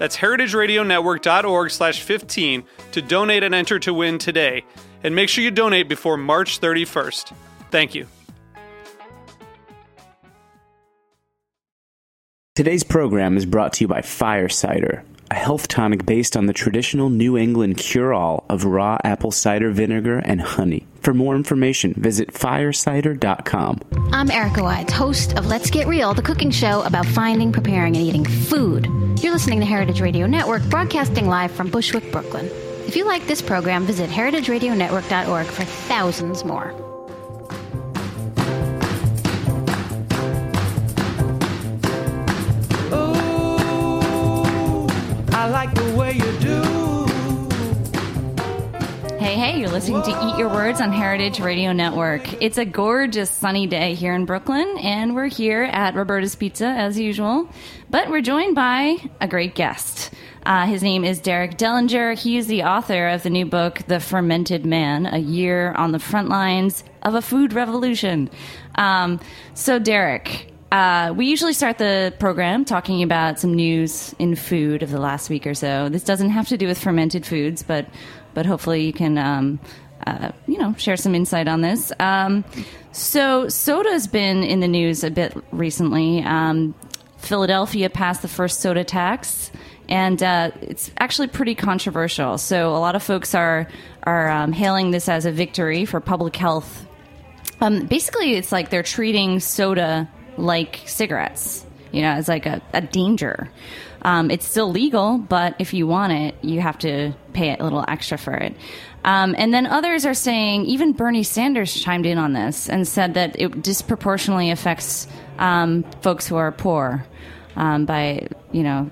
That's heritageradionetwork.org slash 15 to donate and enter to win today. And make sure you donate before March 31st. Thank you. Today's program is brought to you by Fire Cider, a health tonic based on the traditional New England cure all of raw apple cider vinegar and honey. For more information, visit firecider.com. I'm Erica Wides, host of Let's Get Real, the cooking show about finding, preparing, and eating food. You're listening to Heritage Radio Network, broadcasting live from Bushwick, Brooklyn. If you like this program, visit heritageradionetwork.org for thousands more. Like the way you do. Hey, hey, you're listening to Eat Your Words on Heritage Radio Network. It's a gorgeous sunny day here in Brooklyn, and we're here at Roberta's Pizza as usual. But we're joined by a great guest. Uh, his name is Derek Dellinger. He is the author of the new book, The Fermented Man A Year on the Front Lines of a Food Revolution. Um, so, Derek, uh, we usually start the program talking about some news in food of the last week or so. This doesn't have to do with fermented foods, but but hopefully you can um, uh, you know share some insight on this. Um, so soda has been in the news a bit recently. Um, Philadelphia passed the first soda tax, and uh, it's actually pretty controversial. So a lot of folks are are um, hailing this as a victory for public health. Um, basically, it's like they're treating soda like cigarettes. You know, it's like a, a danger. Um, it's still legal, but if you want it, you have to pay a little extra for it. Um, and then others are saying, even Bernie Sanders chimed in on this and said that it disproportionately affects um, folks who are poor um, by, you know,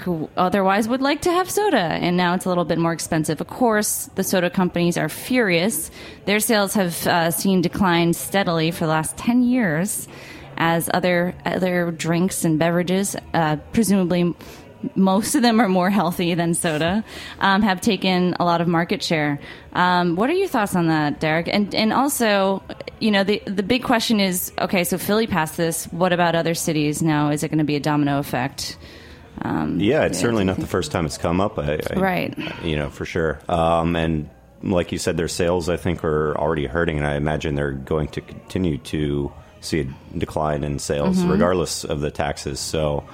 who otherwise would like to have soda. And now it's a little bit more expensive. Of course, the soda companies are furious. Their sales have uh, seen decline steadily for the last 10 years as other other drinks and beverages, uh, presumably most of them are more healthy than soda, um, have taken a lot of market share. Um, what are your thoughts on that, Derek? And and also, you know, the the big question is, okay, so Philly passed this. What about other cities now? Is it going to be a domino effect? Um, yeah, it's certainly not the first time it's come up. I, I, right. You know, for sure. Um, and like you said, their sales, I think, are already hurting, and I imagine they're going to continue to see a decline in sales, Mm-hmm. regardless of the taxes. So,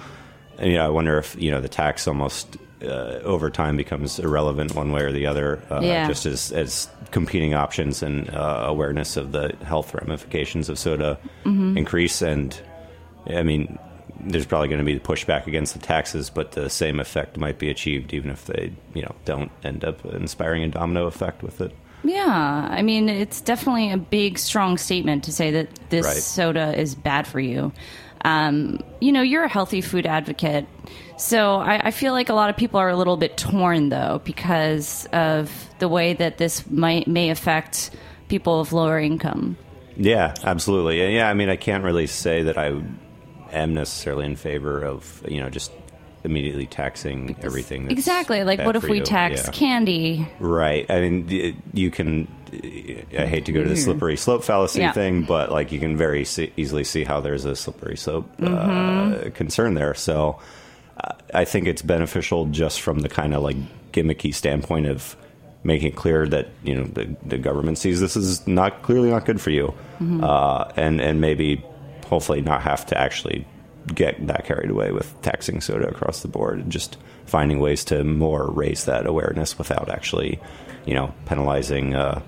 you know, I wonder if you know the tax almost uh, over time becomes irrelevant one way or the other, uh, Yeah. just as as competing options and uh, awareness of the health ramifications of soda Mm-hmm. increase. And I mean, there's probably going to be pushback against the taxes, but the same effect might be achieved even if they, you know, don't end up inspiring a domino effect with it. Yeah, I mean, it's definitely a big, strong statement to say that this Right. soda is bad for you. Um, you know, you're a healthy food advocate. So I, I feel like a lot of people are a little bit torn, though, because of the way that this might may affect people of lower income. Yeah, absolutely. Yeah, I mean, I can't really say that I am necessarily in favor of you know just immediately taxing everything. That's exactly. Like, what if we tax Yeah. candy? Right. I mean, you can. I hate to go to the slippery slope fallacy Mm-hmm. Yeah. thing, but like you can very see, easily see how there's a slippery slope uh, Mm-hmm. concern there. So uh, I think it's beneficial just from the kind of like gimmicky standpoint of making it clear that you know the, the government sees this is not clearly not good for you, Mm-hmm. uh, and and maybe hopefully not have to actually get that carried away with taxing soda across the board and just finding ways to more raise that awareness without actually, you know, penalizing uh,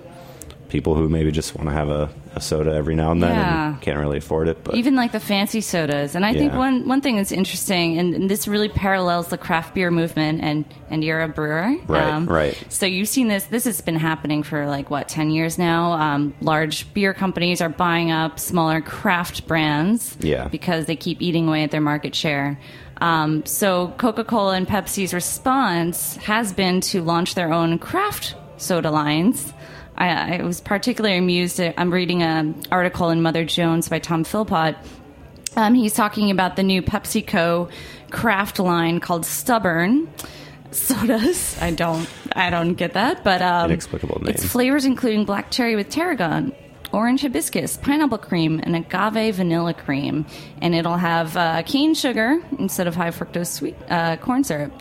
people who maybe just want to have a, a soda every now and then Yeah. and can't really afford it. But even like the fancy sodas. And I think one one thing that's interesting, and, and this really parallels the craft beer movement, and and you're a brewer, Um, Right, right. So you've seen this. This has been happening for like what ten years now. Um, large beer companies are buying up smaller craft brands, Yeah. because they keep eating away at their market share. Um, so Coca Cola and Pepsi's response has been to launch their own craft soda lines. I, I was particularly amused. I'm reading an article in Mother Jones by Tom Philpott. Um, he's talking about the new PepsiCo craft line called Stubborn sodas. I don't, I don't get that, but um, Inexplicable name. It's flavors including black cherry with tarragon, orange hibiscus, pineapple cream, and agave vanilla cream, and it'll have uh, cane sugar instead of high fructose sweet uh, corn syrup.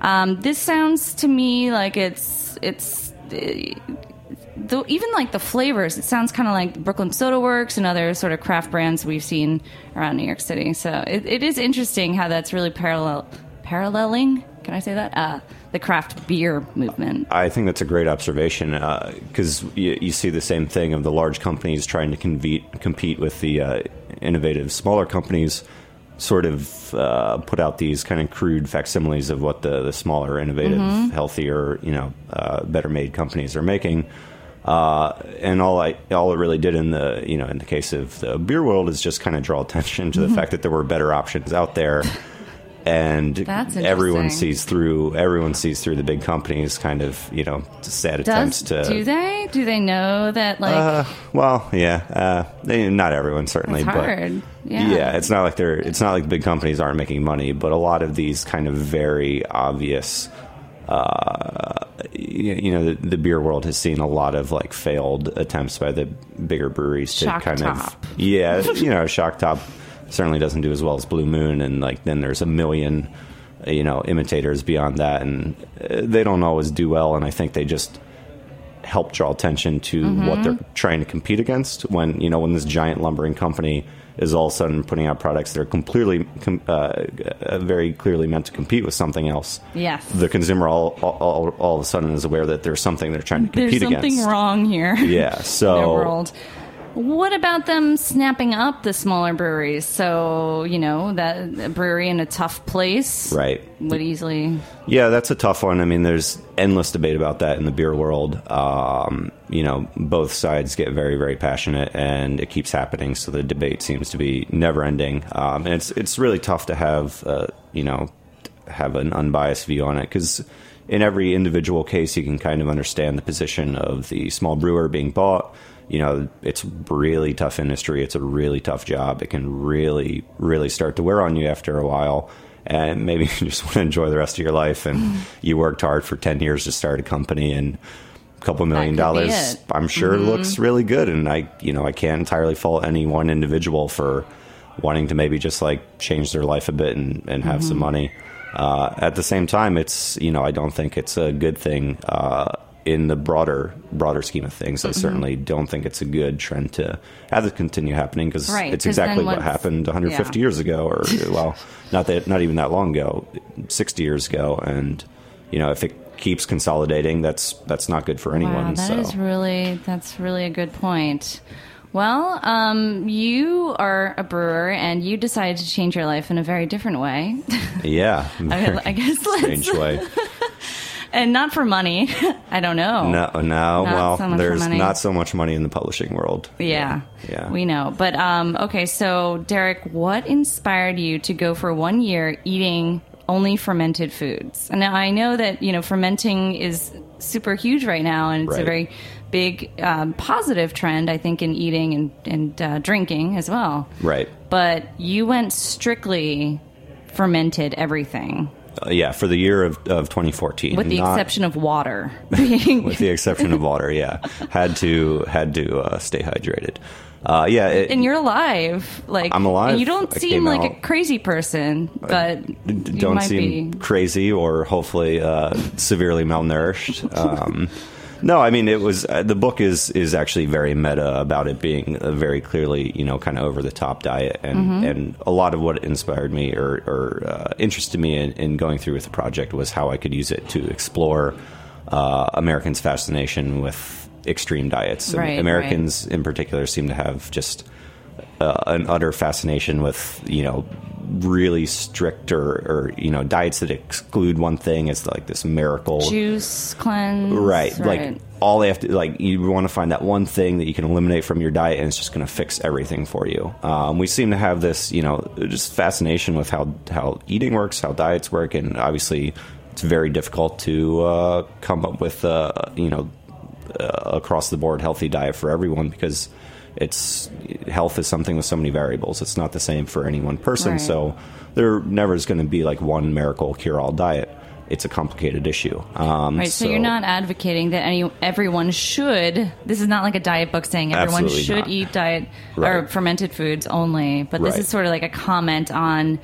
Um, this sounds to me like it's it's. Uh, though even like the flavors, it sounds kind of like Brooklyn Soda Works and other sort of craft brands we've seen around New York City. So it, it is interesting how that's really parallel paralleling. Can I say that? Uh, the craft beer movement. I think that's a great observation because you, you see the same thing of the large companies trying to compete with the uh, innovative smaller companies. Sort of uh, put out these kind of crude facsimiles of what the, the smaller, innovative, healthier, you know, uh, better made companies are making. Uh, and all I all it really did in the you know in the case of the beer world is just kind of draw attention to the fact that there were better options out there, and everyone sees through everyone sees through the big companies kind of you know sad attempts to do they? Do they know that like uh, well yeah uh, they, not everyone certainly but hard? Yeah. it's not like they're it's not like big companies aren't making money but a lot of these kind of very obvious uh, you, you know the, the beer world has seen a lot of like failed attempts by the bigger breweries to Shock kind Top. of yeah you know shock top certainly doesn't do as well as blue moon and like then there's a million you know imitators beyond that and uh, they don't always do well and i think they just help draw attention to Mm-hmm. what they're trying to compete against when you know when this giant lumbering company is all of a sudden putting out products that are completely com- uh, uh, very clearly meant to compete with something else Yes. the consumer all, all, all, of a sudden is aware that there's something they're trying to compete against. There's something against wrong here. yeah in so. What about them snapping up the smaller breweries? So you know that a brewery in a tough place, right Would easily Yeah, that's a tough one. I mean, there's endless debate about that in the beer world. Um, you know, both sides get very, very passionate, and it keeps happening. So the debate seems to be never ending, um, and it's it's really tough to have uh, you know have an unbiased view on it because in every individual case, you can kind of understand the position of the small brewer being bought. You know, it's really tough industry. It's a really tough job. It can really, really start to wear on you after a while and maybe you just want to enjoy the rest of your life and you worked hard for 10 years to start a company and a couple million dollars. Mm-hmm. i'm sure looks really good and i you know i can't entirely fault any one individual for wanting to maybe just like change their life a bit and, and have Mm-hmm. some money uh, at the same time it's you know i don't think it's a good thing uh, in the broader broader scheme of things Mm-hmm. i certainly don't think it's a good trend to have it continue happening because Right, it's exactly what happened 150 yeah. years ago or well not that not even that long ago 60 years ago and you know if it keeps consolidating that's that's not good for anyone Wow, that is so really that's really a good point. Well, um, you are a brewer, and you decided to change your life in a very different way, yeah I, I guess. Let's, strange way and not for money. I don't know. no no well so there's not so much money in the publishing world Yeah, yeah we know. But um, okay, so Derek, what inspired you to go for one year eating only fermented foods? And now I know that you know fermenting is super huge right now, and it's a very big um, positive trend, I think, in eating and and uh, drinking as well. right But you went strictly fermented everything, Uh, yeah for the year of, of 2014 with the not- exception of water with the exception of water yeah had to had to uh, stay hydrated uh, yeah it, and you're alive. Like I'm alive. and you don't I seem like a crazy person, but don't seem be. crazy or hopefully uh, severely malnourished. Um, no, I mean it was uh, the book is is actually very meta about it being a very clearly you know kind of over the top diet and Mm-hmm. and a lot of what inspired me or, or uh, interested me in, in going through with the project was how I could use it to explore uh, Americans' fascination with extreme diets. Right, Americans, in particular, seem to have just uh, an utter fascination with you know really strict or, or you know diets that exclude one thing as like this miracle Juice cleanse. right, like all they have to like you want to find that one thing that you can eliminate from your diet and it's just going to fix everything for you um, we seem to have this you know just fascination with how how eating works how diets work and obviously it's very difficult to uh, come up with uh, you know uh, across the board healthy diet for everyone because it's health is something with so many variables. It's not the same for any one person. Right. So there never is going to be like one miracle cure all diet. It's a complicated issue. Um, Right, so, you're not advocating that any everyone should. This is not like a diet book saying everyone should not. eat diet or fermented foods only. But this Right. is sort of like a comment on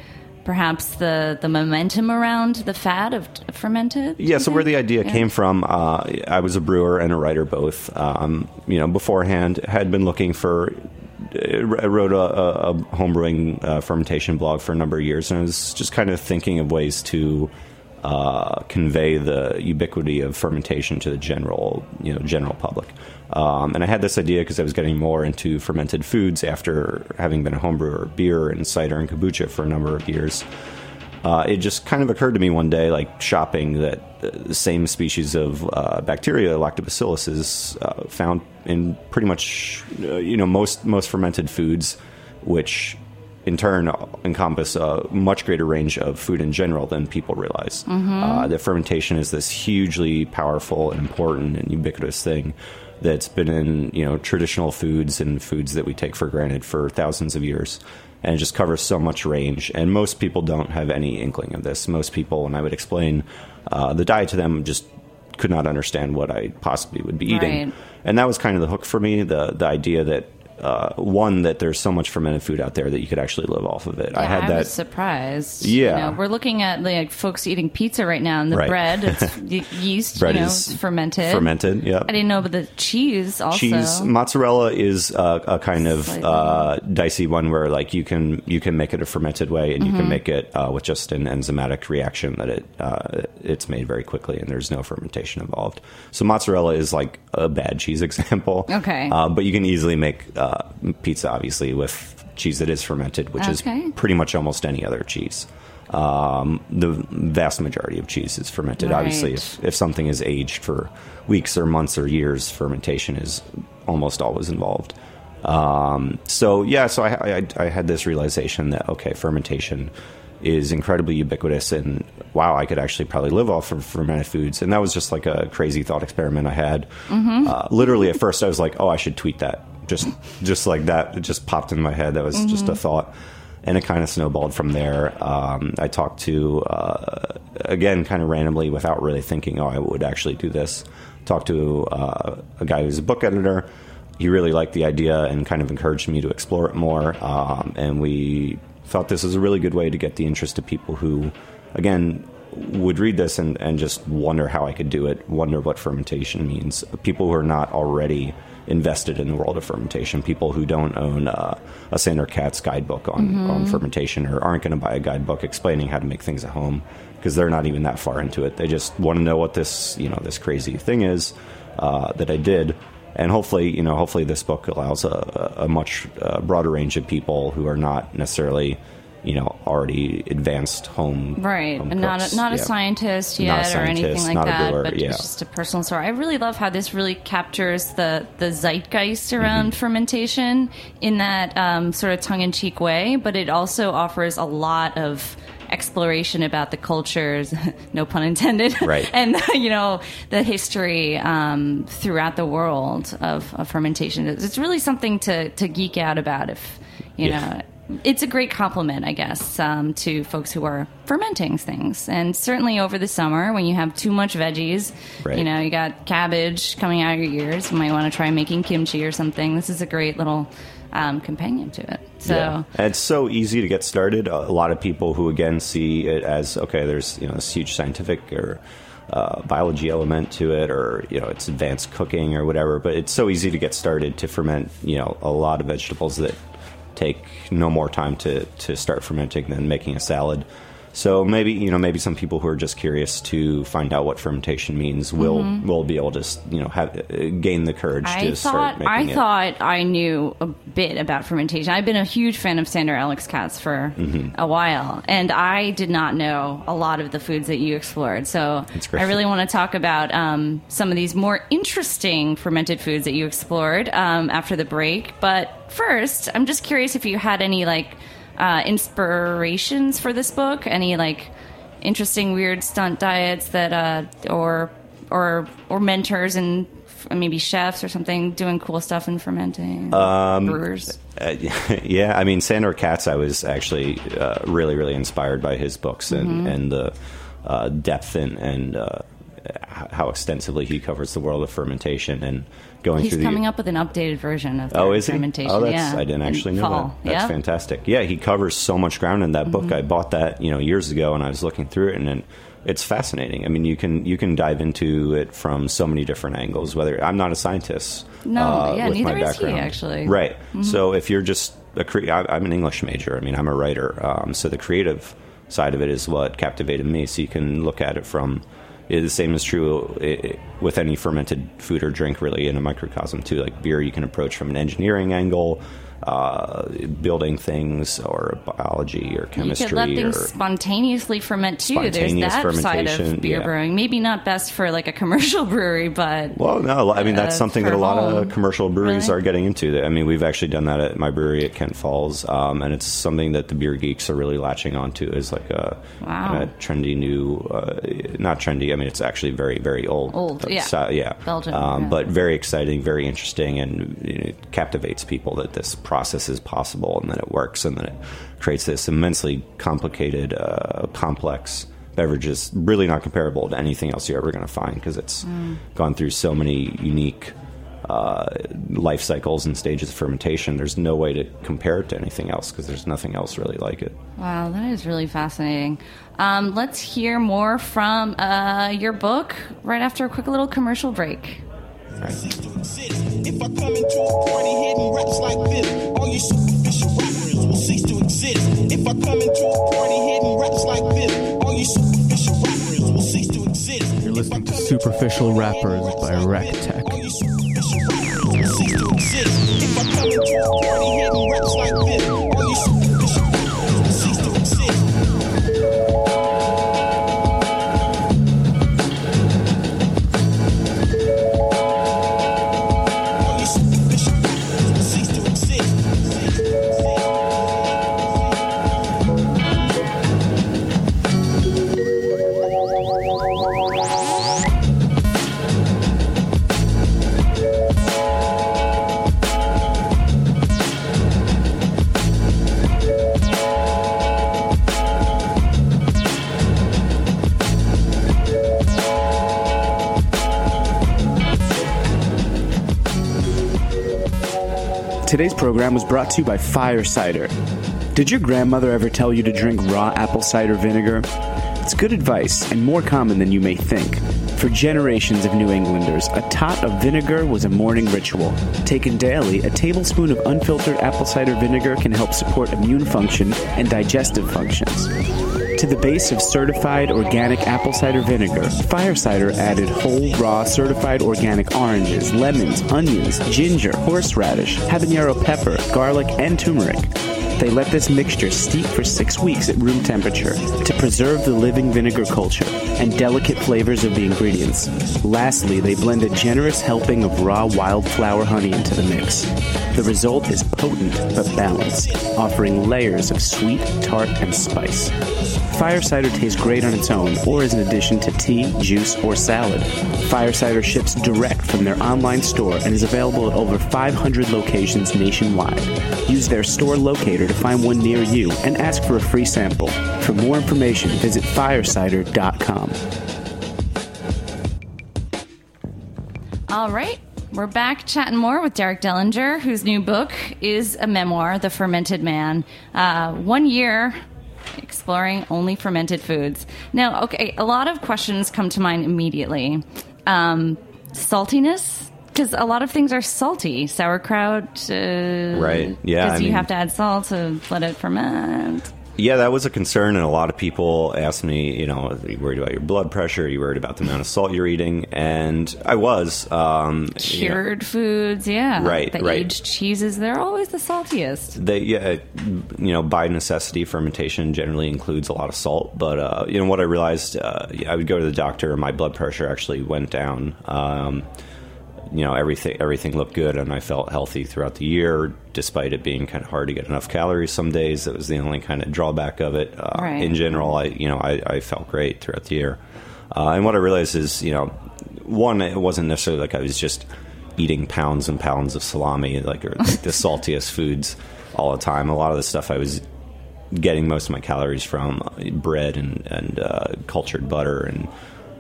perhaps the the momentum around the fad of fermented. Yeah, so where the idea Yeah. came from, uh, I was a brewer and a writer both. Um, you know, beforehand, had been looking for. I wrote a, a, a homebrewing uh, fermentation blog for a number of years, and I was just kind of thinking of ways to uh, convey the ubiquity of fermentation to the general, you know, general public. Um, and I had this idea because I was getting more into fermented foods after having been a homebrewer, of beer and cider and kombucha for a number of years. Uh, it just kind of occurred to me one day, like shopping, that uh, the same species of uh, bacteria, lactobacillus, is uh, found in pretty much uh, you know most most fermented foods, which in turn encompass a much greater range of food in general than people realize. Uh, that fermentation is this hugely powerful and important and ubiquitous thing that's been in you know traditional foods and foods that we take for granted for thousands of years. And it just covers so much range. And most people don't have any inkling of this. Most people when i would explain uh, the diet to them just could not understand what i possibly would be eating. Right. and that was kind of the hook for me the the idea that uh, one that there's so much fermented food out there that you could actually live off of it i Yeah, had that was surprised. Yeah. you know, we're looking at like folks eating pizza right now, and the Right. bread, it's yeast, Bread you know, is fermented. fermented yeah I didn't know, but the cheese also. cheese mozzarella is uh, a kind of uh, dicey one where like you can you can make it a fermented way and you Mm-hmm. can make it uh, with just an enzymatic reaction that it uh, it's made very quickly and there's no fermentation involved so mozzarella is like a bad cheese example Okay. uh, but you can easily make uh, pizza obviously with cheese that is fermented which Okay. is pretty much almost any other cheese um, the vast majority of cheese is fermented obviously if if something is aged for weeks or months or years, fermentation is almost always involved. Um, so yeah, so I, I, I had this realization that okay, fermentation is incredibly ubiquitous, and wow, I could actually probably live off of fermented foods. And that was just like a crazy thought experiment I had. Uh, literally, at first, I was like, oh, I should tweet that. Just just like that, it just popped in my head. That was just a thought and it kind of snowballed from there. Um, I talked to uh, again, kind of randomly, without really thinking, oh, I would actually do this. Talked to uh, a guy who's a book editor. He really liked the idea and kind of encouraged me to explore it more. Um, and we thought this was a really good way to get the interest of people who, again, would read this and, and just wonder how I could do it, wonder what fermentation means. People who are not already invested in the world of fermentation, people who don't own uh, a Sandor Katz guidebook on, on fermentation or aren't going to buy a guidebook explaining how to make things at home because they're not even that far into it. They just want to know what this, you know, this crazy thing is uh, that I did. And hopefully, you know, hopefully this book allows a, a much uh, broader range of people who are not necessarily, you know, already advanced home Right, home and not a, not a Yeah. scientist Not a yet or anything like a that, brewer, but yeah. it's just a personal story. I really love how this really captures the the zeitgeist Mm-hmm. around fermentation in that um, sort of tongue in cheek way, but it also offers a lot of exploration about the cultures, no pun intended, Right. and you know the history um, throughout the world of, of fermentation. It's it's really something to to geek out about if you Yeah. know it's a great compliment, I guess, um, to folks who are fermenting things. And certainly over the summer, when you have too much veggies, Right. you know, you got cabbage coming out of your ears, you might want to try making kimchi or something. This is a great little um, companion to it. So, Yeah. And it's so easy to get started. A lot of people who again see it as okay, there's you know this huge scientific or uh, biology element to it, or you know it's advanced cooking or whatever. But it's so easy to get started to ferment you know a lot of vegetables that take no more time to to start fermenting than making a salad. So maybe you know maybe some people who are just curious to find out what fermentation means will will be able to you know have uh, gain the courage Mm-hmm. I to start thought making I it. thought I knew a bit about fermentation. I've been a huge fan of Sandor Ellix Katz for Mm-hmm. a while, and I did not know a lot of the foods that you explored. So I really want to talk about um, some of these more interesting fermented foods that you explored um, after the break. But first, I'm just curious if you had any like uh, inspirations for this book, any like interesting weird stunt diets that uh, or or or mentors and maybe chefs or something doing cool stuff in fermenting? Um, brewers? Uh, yeah, I mean, Sandor Katz, I was actually uh, really, really inspired by his books and, Mm-hmm. and the uh, depth and, and uh, how extensively he covers the world of fermentation and going he's through coming the. up with an updated version of Oh, is he? Oh, that's yeah I didn't actually know fall. that. That's yeah? fantastic. Yeah, he covers so much ground in that book. Mm-hmm. I bought that you know years ago, and I was looking through it, and, then it's fascinating. I mean, you can you can dive into it from so many different angles. Whether I'm not a scientist, No, uh, yeah, with my neither is he, background. actually. Mm-hmm. Right. So if you're just a cre- I, I'm an English major. I mean, I'm a writer. Um, so the creative side of it is what captivated me. So you can look at it from. The same is true with any fermented food or drink, really, in a microcosm too. Like beer, you can approach from an engineering angle, uh, building things, or biology, or you chemistry, could let things spontaneously ferment too. There's Spontaneous that side of beer yeah. brewing. Maybe not best for like a commercial brewery, but Well, no, I mean that's Uh, something that a lot home. of commercial breweries Really? are getting into. I mean, we've actually done that at my brewery at Kent Falls, um, and it's something that the beer geeks are really latching onto as like a, Wow. trendy new, uh, not trendy. I mean, it's actually very, very old. Old, yeah. si- yeah, Belgian, um, yeah. but very exciting, very interesting, and you know, it captivates people that this process is possible and that it works and that it creates this immensely complicated, uh, complex beverage is really not comparable to anything else you're ever going to find because it's Mm. gone through so many unique uh, life cycles and stages of fermentation. There's no way to compare it to anything else because there's nothing else really like it. Wow, that is really fascinating. Um, let's hear more from uh, your book right after a quick little commercial break. If I come into a party hitting raps like this, all you superficial rappers will cease to exist. If I come into a party hitting raps like this, all you superficial rappers will cease to exist. You're listening to Superficial Rappers by Rectech. Today's program was brought to you by Fire Cider. Did your grandmother ever tell you to drink raw apple cider vinegar? It's good advice and more common than you may think. For generations of New Englanders, a tot of vinegar was a morning ritual. Taken daily, a tablespoon of unfiltered apple cider vinegar can help support immune function and digestive functions. To the base of certified organic apple cider vinegar, Fire Cider added whole, raw, certified organic oranges, lemons, onions, ginger, horseradish, habanero pepper, garlic, and turmeric. They let this mixture steep for six weeks at room temperature to preserve the living vinegar culture and delicate flavors of the ingredients. Lastly, they blend a generous helping of raw wildflower honey into the mix. The result is potent but balanced, offering layers of sweet, tart, and spice. Fire cider tastes great on its own or as an addition to tea, juice, or salad. Fire cider ships direct from their online store and is available at over 500 locations nationwide. Use their store locator to find one near you and ask for a free sample. For more information, visit firecider.com. All right. We're back chatting more with Derek Dellinger, whose new book is a memoir, The Fermented Man. Uh, one year exploring only fermented foods. Now, okay, a lot of questions come to mind immediately. Um, saltiness? Because a lot of things are salty. Sauerkraut. Uh, Right. Yeah, Because you mean- have to add salt to let it ferment. Yeah, that was a concern, and a lot of people asked me, you know, are you worried about your blood pressure? Are you worried about the amount of salt you're eating? And I was. Um, you know, Cured foods, yeah. Right, The right. aged cheeses, they're always the saltiest. they, yeah, you know, by necessity, fermentation generally includes a lot of salt. But uh, you know, what I realized, uh, I would go to the doctor, and my blood pressure actually went down. Um, you know, everything everything looked good, and I felt healthy throughout the year, despite it being kind of hard to get enough calories some days. That was the only kind of drawback of it. Uh, Right. In general, I you know, I, I felt great throughout the year. Uh, and what I realized is, you know, one, it wasn't necessarily like I was just eating pounds and pounds of salami, like, or, like the saltiest foods all the time. A lot of the stuff I was getting most of my calories from uh, bread and and uh, cultured butter and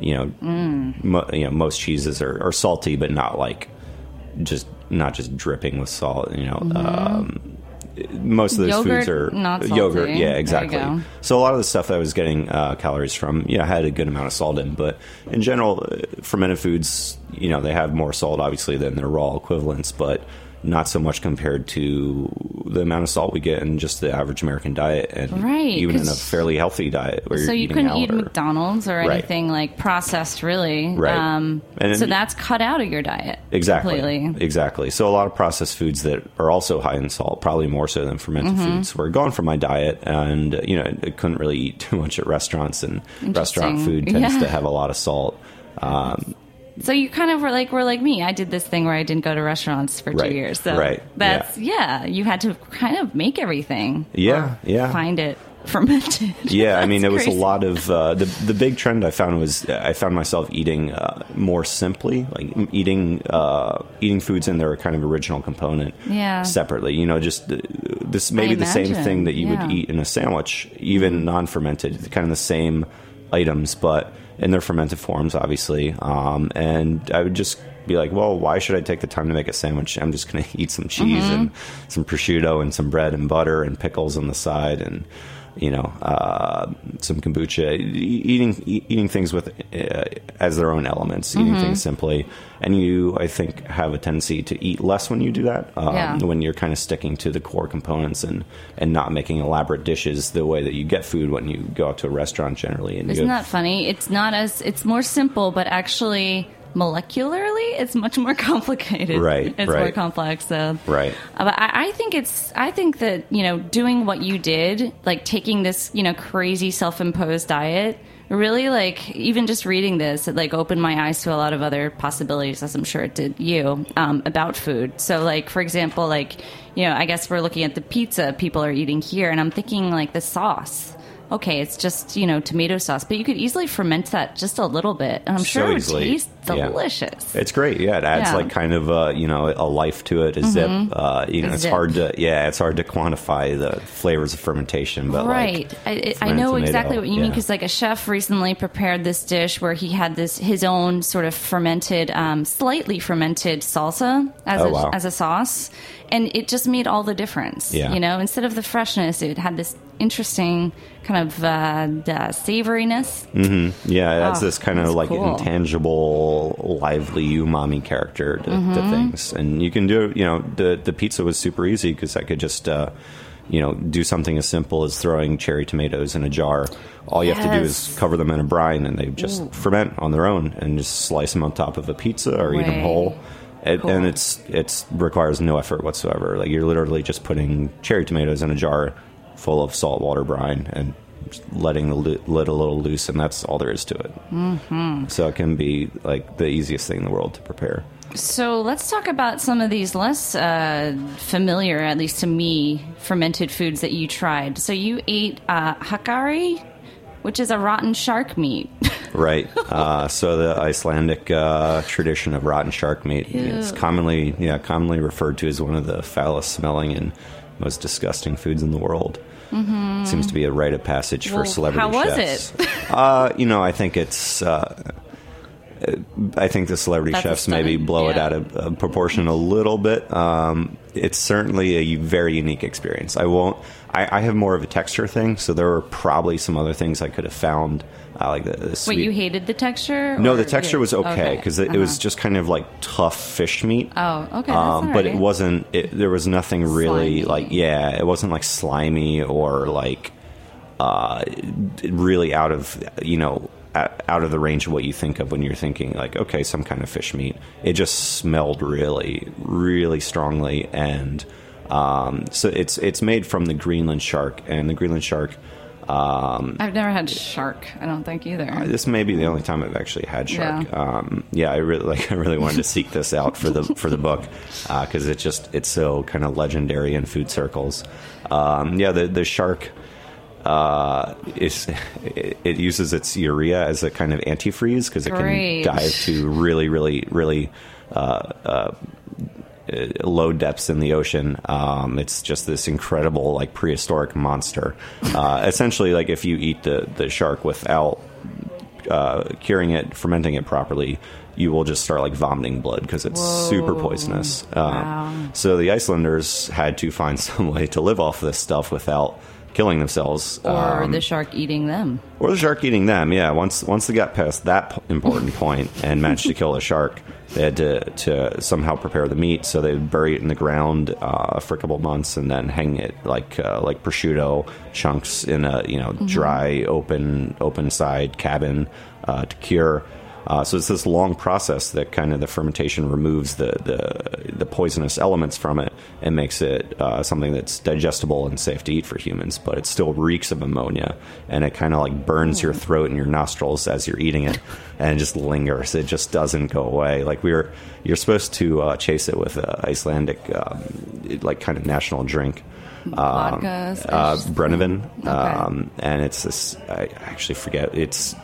you know mo- you know most cheeses are, are salty but not like just not just dripping with salt you know um, most of those Mm-hmm. Yogurt, foods are not salty. yogurt yeah exactly so a lot of the stuff I was getting uh, calories from yeah had a good amount of salt in but in general uh, fermented foods you know they have more salt obviously than their raw equivalents but not so much compared to the amount of salt we get in just the average American diet, and Right, even in a fairly healthy diet where So you're you couldn't eat or- McDonald's or Right. anything like processed, really. Right. Um, And- so that's cut out of your diet. Exactly. Completely. Exactly. So a lot of processed foods that are also high in salt, probably more so than fermented Mm-hmm. foods, were gone from my diet, and you know I couldn't really eat too much at restaurants, and restaurant food tends Yeah. to have a lot of salt. Um, So you kind of were like were like me. I did this thing where I didn't go to restaurants for Right, two years. So right, that's yeah. You had to kind of make everything. Yeah, yeah. Find it fermented. Yeah, I mean, it was crazy. a lot of uh, the the big trend I found was I found myself eating uh, more simply, like eating uh, eating foods in their kind of original component, Yeah. separately. You know, just uh, this maybe the same thing that you yeah. would eat in a sandwich, even non-fermented, kind of the same items, but in their fermented forms, obviously. Um, and I would just be like, well, why should I take the time to make a sandwich? I'm just going to eat some cheese Mm-hmm. and some prosciutto and some bread and butter and pickles on the side and you know uh, some kombucha. Eating eating things with uh, as their own elements, eating Mm-hmm. things simply, and you I think have a tendency to eat less when you do that. Um, Yeah. When you're kind of sticking to the core components and and not making elaborate dishes the way that you get food when you go out to a restaurant generally. And Isn't you, that funny? It's not as it's more simple, but actually molecularly, it's much more complicated. Right, It's more complex. So Right. But I, I think it's. I think that you know, doing what you did, like taking this, you know, crazy self-imposed diet, really like even just reading this, it like opened my eyes to a lot of other possibilities, as I'm sure it did you, um, about food. So, like for example, like you know, I guess we're looking at the pizza people are eating here, and I'm thinking like the sauce. Okay, it's just you know tomato sauce, but you could easily ferment that just a little bit, and I'm So sure it would taste yeah. delicious. It's great. Yeah, it adds Yeah. Mm-hmm. like kind of uh, you know a life to it, a zip. Uh, you know, A it's zip. hard to yeah, it's hard to quantify the flavors of fermentation, but right like I, I- I know tomato, exactly what you mean because like a chef recently prepared this dish where he had this his own sort of fermented um, slightly fermented salsa as, Oh, a, wow. as a sauce and it just made all the difference Yeah. you know instead of the freshness it had this interesting kind of uh, savoriness Yeah, it adds Oh, this kind of like cool. intangible, lively umami character to, Mm-hmm. to things, and you can do. You know, the the pizza was super easy because I could just. Uh, you know, do something as simple as throwing cherry tomatoes in a jar. All you have to do is cover them in a brine, and they just ferment on their own, and just slice them on top of a pizza or eat them whole. It, Cool. And it's it's requires no effort whatsoever. Like you're literally just putting cherry tomatoes in a jar full of salt water brine and letting the li- lid a little loose, and that's all there is to it. Mm-hmm. So it can be like the easiest thing in the world to prepare. So let's talk about some of these less uh, familiar, at least to me, fermented foods that you tried. So you ate uh, hákarl, which is a rotten shark meat. Right. Uh, so the Icelandic uh, tradition of rotten shark meat is commonly, yeah, commonly referred to as one of the foulest smelling and most disgusting foods in the world. It seems to be a rite of passage for Well, celebrity how was chefs. uh, you know, I think it's. Uh, I think the celebrity That's chefs maybe blow it out of uh, proportion a little bit. Um, it's certainly a very unique experience. I won't. I, I have more of a texture thing, so there were probably some other things I could have found, uh, like the, the Wait, you hated the texture? No, the texture was okay because it, it was Uh-huh. just kind of like tough fish meat. Oh, okay, that's Um, but it wasn't. It, there was nothing really Slimy. like yeah. It wasn't like slimy or like uh, really out of you know out of the range of what you think of when you're thinking like okay some kind of fish meat. It just smelled really really strongly and. Um, so it's it's made from the Greenland shark, and the Greenland shark I've never had shark. I don't think either. this may be the only time I've actually had shark. Yeah. Um, yeah, I really like. I really wanted to seek this out for the for the book because it's just it's so kind of legendary in food circles. Um, yeah, the the shark uh, is it, it uses its urea as a kind of antifreeze because it Great. can dive to really really really. Uh, uh, low depths in the ocean. Um, it's just this incredible, like prehistoric monster. Uh, essentially, like if you eat the the shark without uh, curing it, fermenting it properly, you will just start like vomiting blood because it's super poisonous. Um, Wow. So the Icelanders had to find some way to live off this stuff without killing themselves. Or Um, the shark eating them. or the shark eating them. Yeah, once once they got past that p- important point and managed to kill the shark, they had to to somehow prepare the meat. So they would bury it in the ground uh, for a couple months and then hang it like uh, like prosciutto chunks in a you know dry open open side cabin uh, to cure. Uh, so it's this long process that kind of the fermentation removes the, the the poisonous elements from it and makes it uh, something that's digestible and safe to eat for humans. But it still reeks of ammonia, and it kind of like burns your throat and your nostrils as you're eating it, and it just lingers. It just doesn't go away. Like we were, you're supposed to uh, chase it with a Icelandic um, like kind of national drink. Vodka, uh, Brennivín, Okay. um, and it's this. I actually forget. It's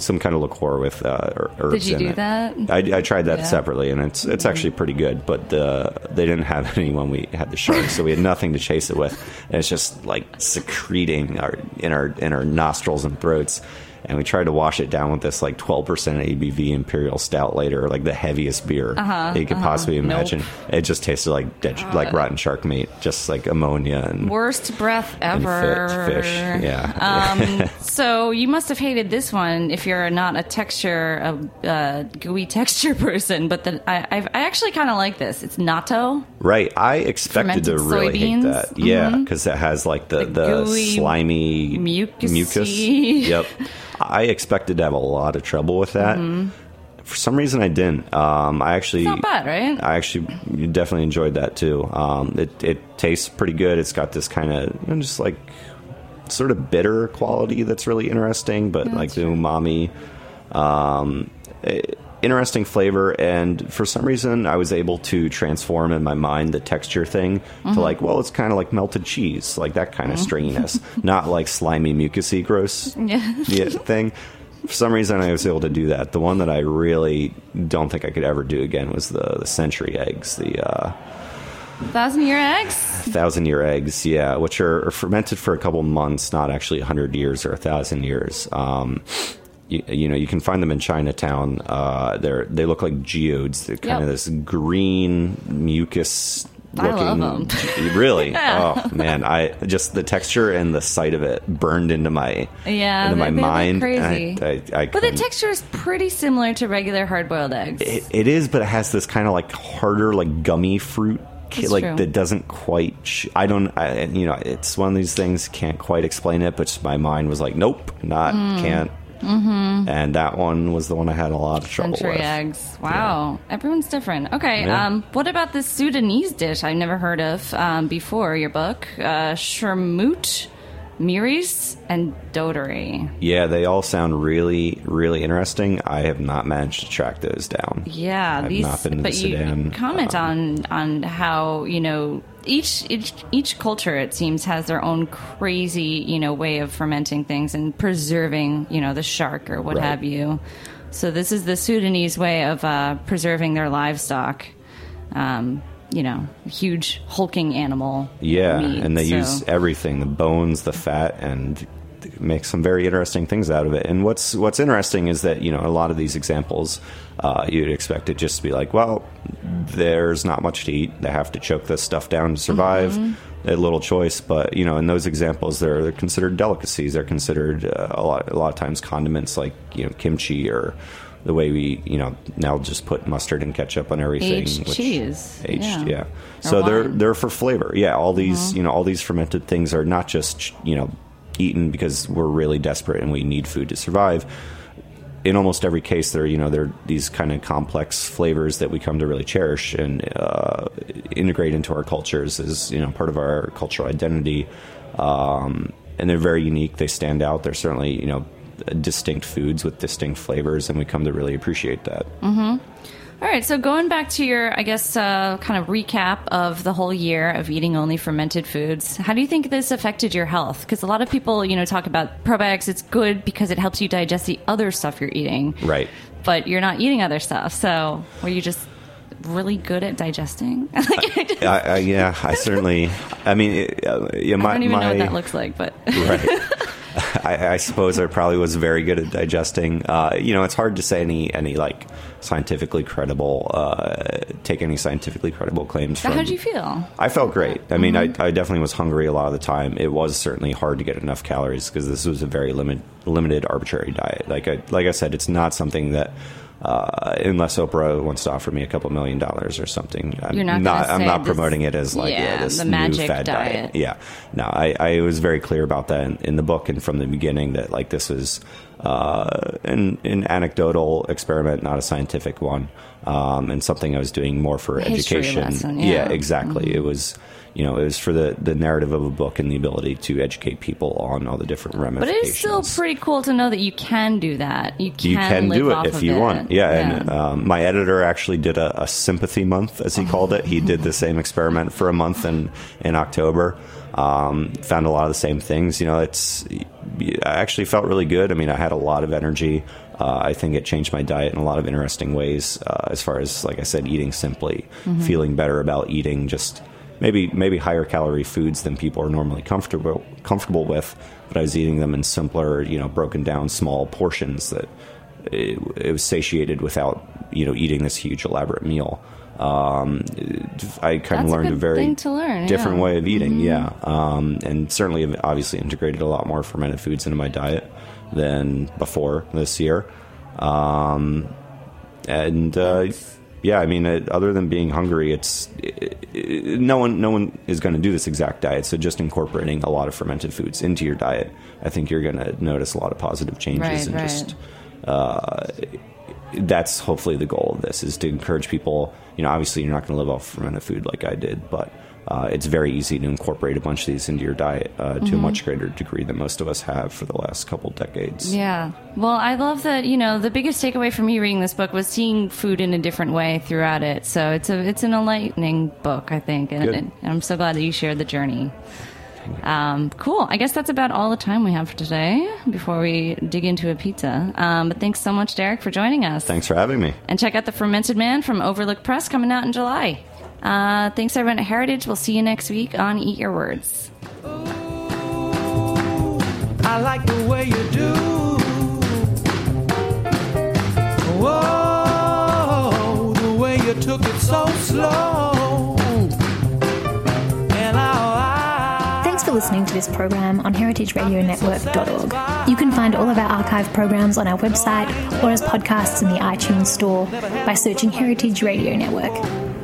some kind of liqueur with uh, herbs. Did you in do it. that? I, I tried that Yeah. separately, and it's it's actually pretty good. But uh, they didn't have any when we had the shark, so we had nothing to chase it with. And it's just like secreting our in our in our nostrils and throats. And we tried to wash it down with this like 12% ABV Imperial Stout later, like the heaviest beer that you could possibly imagine. It just tasted like dead, like rotten shark meat, just like ammonia and Worst breath ever. fish. Yeah. Um, so you must have hated this one if you're not a texture, a uh, gooey texture person. But the, I, I've, I actually kind of like this. It's natto. Right, I expected to really hate soybeans? that. Yeah, because it has like the, The the, slimy mucusy- mucus. Yep, I expected to have a lot of trouble with that. For some reason, I didn't. Um, I actually Mm-hmm. It's not bad, right? I actually definitely enjoyed that too. Um, it it tastes pretty good. It's got this kind of you know, just like sort of bitter quality that's really interesting, but like the umami. Um, eh, interesting flavor, and for some reason, I was able to transform in my mind the texture thing Mm-hmm. to like, well, it's kind of like melted cheese, like that kind of stringiness, not like slimy, mucusy, gross Yeah. thing. For some reason, I was able to do that. The one that I really don't think I could ever do again was the the century eggs, the uh, Thousand year eggs. thousand year eggs, yeah, which are, are fermented for a couple months, not actually a hundred years or a thousand years. Um, you, you know, you can find them in Chinatown. Uh, they're they look like geodes. They're kind Yep. of this green mucus. I Looking, really? Yeah. Oh man, I just the texture and the sight of it burned into my Yeah, into my they- they look mind. crazy. I, I, I But the texture is pretty similar to regular hard boiled eggs. it, it is, but it has this kind of like harder, like gummy fruit, like true. that doesn't quite. Sh- I don't, I, you know, it's one of these things can't quite explain it, but my mind was like, nope, not Mm. can't. Mm-hmm. And that one was the one I had a lot of trouble Century with. eggs. Wow. Everyone's different. Okay. Yeah. Um, what about this Sudanese dish I've never heard of um, before your book? Uh, Shermoot, miris, and dotery. Yeah, they all sound really, really interesting. I have not managed to track those down. Yeah, I've these. not been to but the you Sudan. comment um, on on how you know each each each culture it seems has their own crazy you know way of fermenting things and preserving you know the shark or what Right. have you. So this is the Sudanese way of uh, preserving their livestock. Um, you know, huge hulking animal. Yeah, meat, and they so- use everything the bones, the fat, and make some very interesting things out of it. And what's what's interesting is that you know a lot of these examples, uh, you'd expect it just to be like, well, there's not much to eat. They have to choke this stuff down to survive. Mm-hmm. A little choice, but you know, in those examples, they're, they're considered delicacies. They're considered uh, a lot a lot of times condiments like you know kimchi or the way we you know now just put mustard and ketchup on everything. Aged which- cheese, aged, yeah. yeah. So they're wine. they're for flavor. Yeah, all these Mm-hmm. you know all these fermented things are not just you know eaten because we're really desperate and we need food to survive. In almost every case, there you know there are these kind of complex flavors that we come to really cherish and uh, integrate into our cultures as you know part of our cultural identity. Um, and they're very unique. They stand out. They're certainly you know distinct foods with distinct flavors, and we come to really appreciate that. All right, so going back to your, I guess, uh, kind of recap of the whole year of eating only fermented foods, how do you think this affected your health? Because a lot of people, you know, talk about probiotics. It's good because it helps you digest the other stuff you're eating, Right. but you're not eating other stuff. So were you just really good at digesting? like, I, just, I, I, yeah, I certainly. I mean, it, uh, yeah, my, I don't even my, know what that looks like, but right. I, I suppose I probably was very good at digesting. Uh, you know, it's hard to say any any like scientifically credible uh, take any scientifically credible claims. From, how'd you feel? I felt great. I mean, I, I definitely was hungry a lot of the time. It was certainly hard to get enough calories because this was a very limit, limited, arbitrary diet. Like I, like I said, it's not something that. Uh, unless Oprah wants to offer me a couple million dollars or something, I'm You're not gonna I'm not this- promoting it as like yeah, yeah, this the new magic fad diet. Yeah, no, I, I was very clear about that in, in the book and from the beginning that like this was uh, an, an anecdotal experiment, not a scientific one, um, and something I was doing more for History education. lesson, yeah. Mm-hmm. exactly. It was. You know, it was for the, the narrative of a book and the ability to educate people on all the different remedies. But it is still pretty cool to know that you can do that. You can, you can do it if you it. want. Yeah, and um, my editor actually did a, a sympathy month, as he called it. He did the same experiment for a month in in October. Um, found a lot of the same things. You know, it's I actually felt really good. I mean, I had a lot of energy. Uh, I think it changed my diet in a lot of interesting ways. Uh, as far as, like I said, eating simply, feeling better about eating just maybe maybe higher calorie foods than people are normally comfortable comfortable with. But I was eating them in simpler, you know, broken down small portions that it, it was satiated without you know eating this huge elaborate meal. Um, I kind That's of learned a, good very learn, different yeah. way of eating. Yeah, um, and certainly obviously integrated a lot more fermented foods into my diet than before this year. Um, and uh, yeah, I mean, it, other than being hungry, it's it, it, no one no one is going to do this exact diet. So just incorporating a lot of fermented foods into your diet, I think you're going to notice a lot of positive changes Right, and right. just uh, that's hopefully the goal of this is to encourage people. You know, obviously you're not going to live off fermented food like I did, but uh, it's very easy to incorporate a bunch of these into your diet uh, to a much greater degree than most of us have for the last couple decades. Yeah. Well, I love that, you know, the biggest takeaway for me reading this book was seeing food in a different way throughout it. So it's a it's an enlightening book, I think. And, and I'm so glad that you shared the journey. Um, cool. I guess that's about all the time we have for today before we dig into a pizza. Um, but thanks so much, Derek, for joining us. Thanks for having me. And check out The Fermented Man from Overlook Press coming out in July. Uh, thanks, everyone at Heritage. We'll see you next week on Eat Your Words. I like the way you do. Whoa, the way you took it so slow. And I, Thanks for listening to this program on heritageradionetwork.org. You can find all of our archive programs on our website or as podcasts in the iTunes Store by searching Heritage Radio Network.